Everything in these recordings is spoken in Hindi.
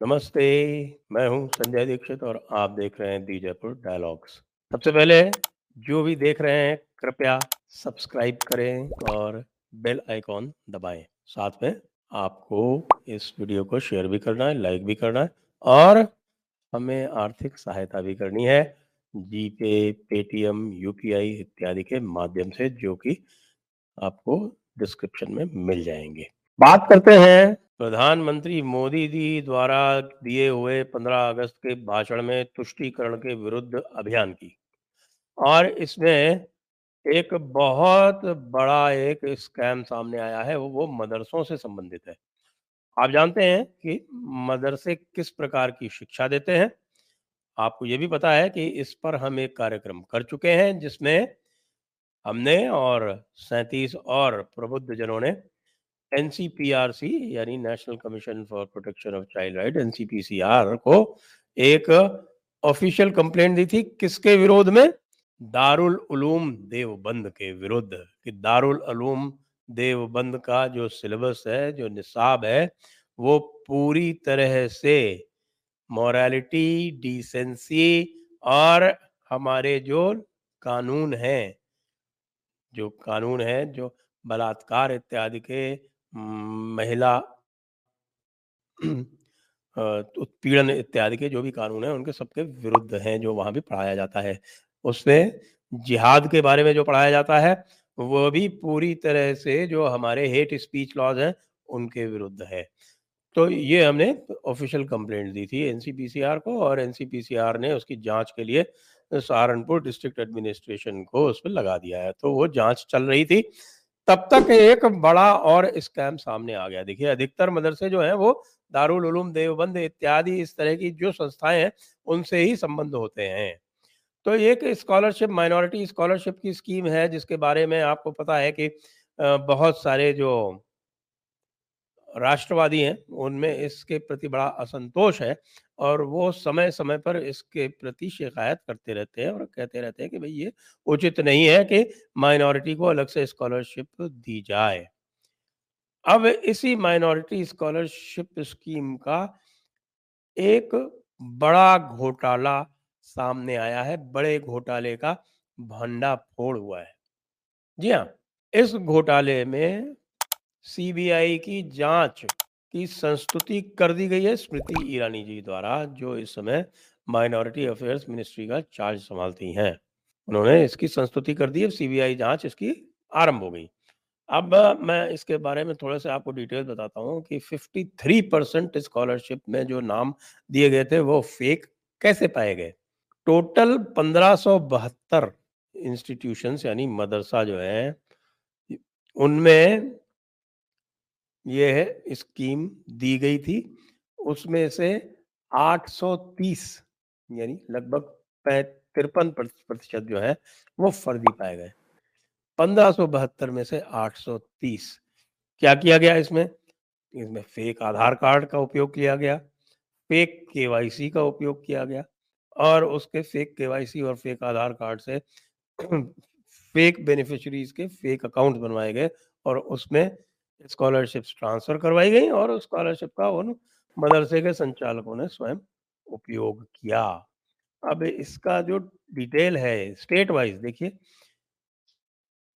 नमस्ते, मैं हूँ संजय दीक्षित और आप देख रहे हैं दी जयपुर डायलॉग्स। सबसे पहले जो भी देख रहे हैं कृपया सब्सक्राइब करें और बेल आइकॉन दबाएँ। साथ में आपको इस वीडियो को शेयर भी करना है, लाइक भी करना है और हमें आर्थिक सहायता भी करनी है जीपे, पेटीएम, यूपीआई इत्यादि के माध्यम से जो कि आपको डिस्क्रिप्शन में मिल जाएँगे। बात करते हैं प्रधानमंत्री मोदी जी द्वारा दिए हुए 15 अगस्त के भाषण में तुष्टीकरण के विरुद्ध अभियान की। और इसमें एक बहुत बड़ा एक स्कैम सामने आया है वो, वो मदरसों से संबंधित है। आप जानते हैं कि मदरसे किस प्रकार की शिक्षा देते हैं? आपको ये भी पता है कि इस पर हम एक कार्यक्रम कर चुके हैं जिसमें हमने और सैतीस और प्रबुद्ध जनों ने एनसीपीआरसी यानी national commission for protection of child right, NCPCR को एक ऑफिशियल कंप्लेंट दी थी, किसके विरोध में? दारुल उलूम देवबंद के विरुद्ध, कि दारुल उलूम देवबंद का जो सिलेबस है, जो निसाब है, वो पूरी तरह से मॉरलिटी, डिसेंसी और हमारे जो कानून हैं, जो कानून है, जो बलात्कार इत्यादि के महिला उत्पीड़न इत्यादि के जो भी कानून हैं, उनके सबके विरुद्ध हैं, जो वहाँ भी पढ़ाया जाता है। उसमें जिहाद के बारे में जो पढ़ाया जाता है, वो भी पूरी तरह से जो हमारे हेट स्पीच लॉज हैं, उनके विरुद्ध है। तो ये हमने ऑफिशियल कंप्लेंट दी थी एनसीपीसीआर को और एनसीपीसीआर ने उसकी जाँच के लिए सहारनपुर डिस्ट्रिक्ट एडमिनिस्ट्रेशन को उस पर लगा दिया है। तो वो जाँच चल रही थी। तब तक एक बड़ा और स्कैम सामने आ गया। देखिए, अधिकतर मदरसे जो हैं, वो दारुल उलूम, देवबंद इत्यादि, इस तरह की जो संस्थाएँ हैं, उनसे ही संबंध होते हैं। तो एक स्कॉलरशिप, माइनॉरिटी स्कॉलरशिप की स्कीम है, जिसके बारे में आपको पता है कि बहुत सारे जो राष्ट्रवादी हैं, उनमें इसके प्रति बड़ा असंतोष है और वो समय समय पर इसके प्रति शिकायत करते रहते हैं और कहते रहते हैं कि भाई ये उचित नहीं है कि माइनॉरिटी को अलग से स्कॉलरशिप दी जाए। अब इसी माइनॉरिटी स्कॉलरशिप स्कीम का एक बड़ा घोटाला सामने आया है, बड़े घोटाले का भंडा फोड़ हुआ है। जी हाँ इस घोटाले में सीबीआई की जाँच की संस्तुति कर दी गई है स्मृति ईरानी जी द्वारा, जो इस समय माइनॉरिटी अफेयर्स मिनिस्ट्री का चार्ज संभालती हैं। उन्होंने इसकी संस्तुति कर दी है सीबीआई जाँच इसकी आरंभ हो गई। अब मैं इसके बारे में थोड़ा सा आपको डिटेल बताता हूँ कि 53 परसेंट स्कॉलरशिप में जो नाम दिए गए थे, वो फेक कैसे पाए गए? टोटल पंद्रह इंस्टीट्यूशंस यानी मदरसा जो है, उनमें ये है, स्कीम दी गई थी। उसमें से 830 यानी लगभग तिरपन प्रतिशत जो है, वो फर्जी पाए गए। पंद्रह में से 830 क्या किया गया इसमें? इसमें फेक आधार कार्ड का उपयोग किया गया फेक केवाईसी का उपयोग किया गया और उसके फेक केवाईसी और फेक आधार कार्ड से फेक बेनिफिशरीज के फेक अकाउंट बनवाए गए और उसमें स्कॉलरशिप्स ट्रांसफ़र करवाई गई और स्कॉलरशिप का उन मदरसे के संचालकों ने स्वयं उपयोग किया। अब इसका जो डिटेल है स्टेट वाइज देखिए।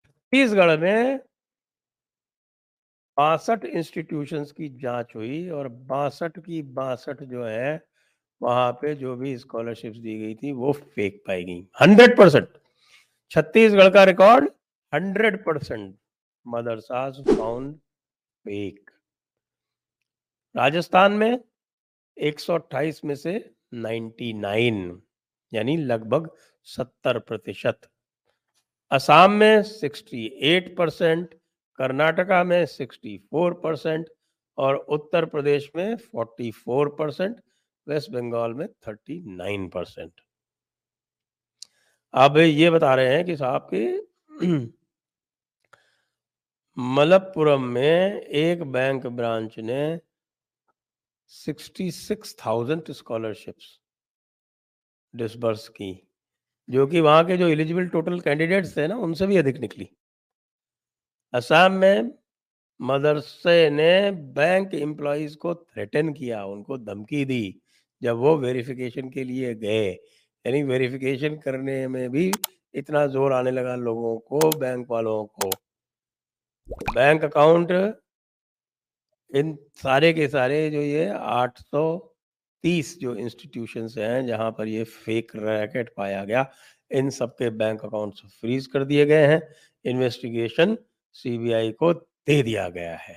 छत्तीसगढ़ में बासठ इंस्टीट्यूशंस की जाँच हुई और बासठ की बासठ जो है, वहाँ पे जो भी स्कॉलरशिप्स दी गई थी, वो फेक पाई गई। Hundred percent. छत्तीसगढ़ का record hundred percent madrasas found fake Rajasthan में 128 में से 99 यानी लगभग 70 प्रतिशत। असम में 68 परसेंट, कर्नाटका में 64 परसेंट और उत्तर प्रदेश में 44 परसेंट, वेस्ट बंगाल में 39 परसेंट। अब ये बता रहे हैं कि साहब के मलप्पुरम में एक बैंक ब्रांच ने 66,000 स्कॉलरशिप्स डिसबर्स की जो कि वहाँ के जो एलिजिबल टोटल कैंडिडेट्स थे ना उनसे भी अधिक निकली असम में मदरसे ने बैंक एम्प्लॉज को थ्रेटन किया, उनको धमकी दी, जब वो वेरिफ़िकेशन के लिए गए। यानी वेरिफ़िकेशन करने में भी इतना ज़ोर आने लगा लोगों को, बैंक वालों को। बैंक अकाउंट इन सारे के सारे जो ये 830 जो इंस्टीट्यूशंस हैं, जहाँ पर ये फेक रैकेट पाया गया, इन सबके बैंक अकाउंट्स फ्रीज़ कर दिए गए हैं। इन्वेस्टिगेशन सीबीआई को दे दिया गया है।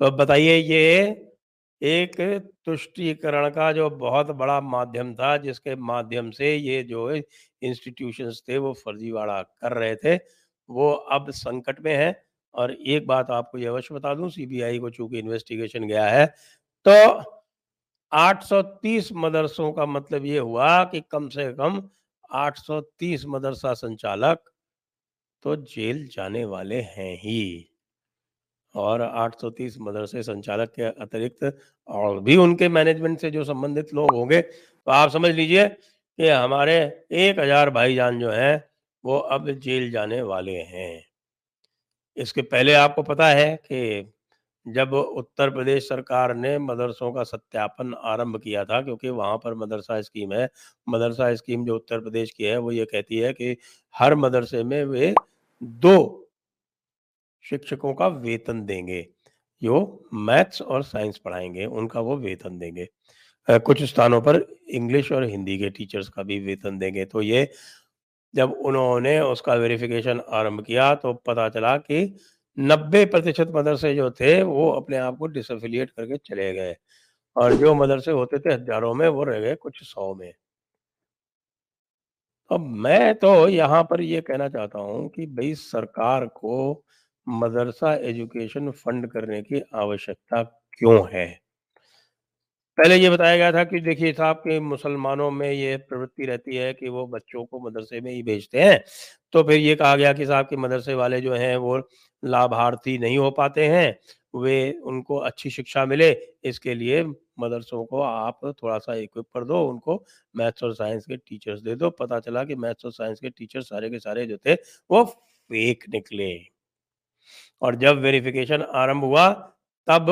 तो अब बताइए ये एक तुष्टीकरण का जो बहुत बड़ा माध्यम था, जिसके माध्यम से ये जो इंस्टीट्यूशंस थे वो फर्जीवाड़ा कर रहे थे, वो अब संकट में हैं। और एक बात आपको ये अवश्य बता दूँ सीबीआई को चूँकि इन्वेस्टिगेशन गया है, तो 830 मदरसों का मतलब ये हुआ कि कम से कम 830 मदरसा संचालक तो जेल जाने वाले हैं ही। और 830 मदरसे संचालक के अतिरिक्त और भी उनके मैनेजमेंट से जो संबंधित लोग होंगे, तो आप समझ लीजिए कि हमारे 1000 भाईजान जो हैं, वो अब जेल जाने वाले हैं। इसके पहले आपको पता है कि जब उत्तर प्रदेश सरकार ने मदरसों का सत्यापन आरंभ किया था क्योंकि वहाँ पर मदरसा स्कीम है। मदरसा स्कीम जो उत्तर प्रदेश की है, वो ये कहती है कि हर मदरसे में वे दो शिक्षकों का वेतन देंगे, जो मैथ्स और साइंस पढ़ाएँगे उनका वो वेतन देंगे। कुछ स्थानों पर इंग्लिश और हिंदी के टीचर्स का भी वेतन देंगे। तो ये जब उन्होंने उसका वेरिफ़िकेशन आरंभ किया, तो पता चला कि 90 प्रतिशत मदरसे जो थे, वो अपने आप को डिसएफ़िलिएट करके चले गए और जो मदरसे होते थे हज़ारों में, वो रह गए कुछ सौ में। अब मैं तो यहाँ पर ये कहना चाहता हूँ कि भाई सरकार को मदरसा एजुकेशन फंड करने की आवश्यकता क्यों है? पहले ये बताया गया था कि देखिए साहब के मुसलमानों में ये प्रवृत्ति रहती है कि वो बच्चों को मदरसे में ही भेजते हैं। तो फिर ये कहा गया कि साहब के मदरसे वाले जो हैं वो लाभार्थी नहीं हो पाते हैं, वे उनको अच्छी शिक्षा मिले, इसके लिए मदरसों को आप थोड़ा-सा इक्विप कर दो, उनको मैथ्स और साइंस के टीचर्स दे दो। पता चला कि मैथ्स और साइंस के टीचर्स सारे के सारे जो थे, वो फेक निकले। और जब वेरिफ़िकेशन आरंभ हुआ, तब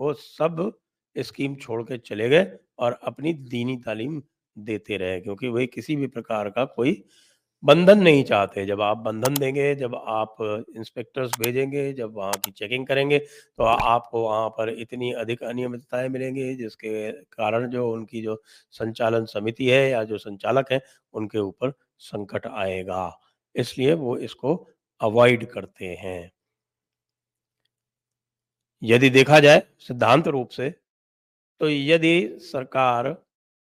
वो सब स्कीम छोड़ के चले गए और अपनी दीनी तालीम देते रहे क्योंकि वे किसी भी प्रकार का कोई बंधन नहीं चाहते। जब आप बंधन देंगे, जब आप इंस्पेक्टर्स भेजेंगे, जब वहाँ की चेकिंग करेंगे, तो आपको वहाँ पर इतनी अधिक अनियमितताएँ मिलेंगी, जिसके कारण जो उनकी जो संचालन समिति है या जो संचालक हैं, उनके ऊपर संकट आएगा। इसलिए वो इसको अवॉइड करते हैं। यदि देखा जाए सिद्धांत रूप से, तो यदि सरकार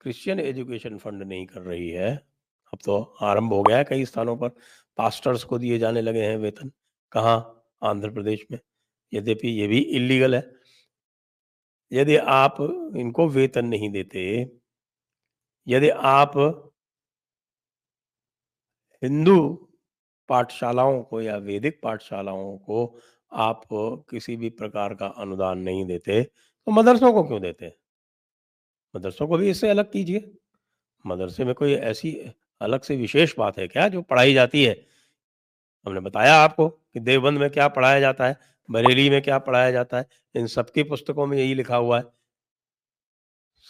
क्रिश्चियन एजुकेशन फंड नहीं कर रही है, अब तो आरंभ हो गया है कई स्थानों पर, पास्टर्स को दिए जाने लगे हैं वेतन। कहाँ? आंध्र प्रदेश में, यद्यपि ये भी इलीगल है। यदि आप इनको वेतन नहीं देते, यदि आप हिंदू पाठशालाओं को या वैदिक पाठशालाओं को आप किसी भी प्रकार का अनुदान नहीं देते, तो मदरसों को क्यों देते? मदरसों को भी इससे अलग कीजिए। मदरसे में कोई ऐसी अलग से विशेष बात है क्या जो पढ़ाई जाती है? हमने बताया आपको कि देवबंद में क्या पढ़ाया जाता है, बरेली में क्या पढ़ाया जाता है, इन सबकी पुस्तकों में यही लिखा हुआ है।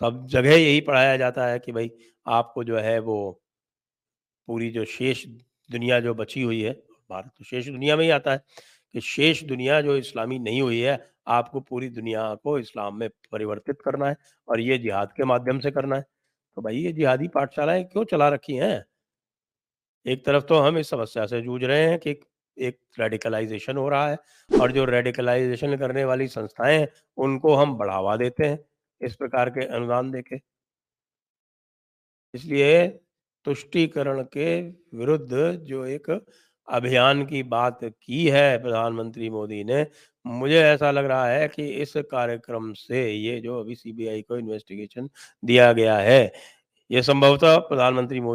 सब जगह यही पढ़ाया जाता है कि भाई आपको जो है वो पूरी जो शेष दुनिया जो बची हुई है, भारत तो शेष दुनिया में ही आता है, कि शेष दुनिया जो इस्लामी नहीं हुई है, आपको पूरी दुनिया को इस्लाम में परिवर्तित करना है और ये जिहाद के माध्यम से करना है। तो भाई ये जिहादी पाठशालाएँ क्यों चला रखी हैं? एक तरफ़ तो हम इस समस्या से जूझ रहे हैं कि एक रेडिकलाइज़ेशन हो रहा है और जो रेडिकलाइज़ेशन करने वाली संस्थाएँ उनको हम बढ़ावा देते हैं, इस प्रकार के अनुदान देके। इसलिए तुष्टीकरण के विरुद्ध जो एक अभियान की बात की है प्रधानमंत्री मोदी ने, मुझे ऐसा लग रहा है कि इस कार्यक्रम से ये जो अभी सीबीआई को इन्वेस्टिगेशन दिया गया है, ये संभवतः प्रधानमंत्री मोदी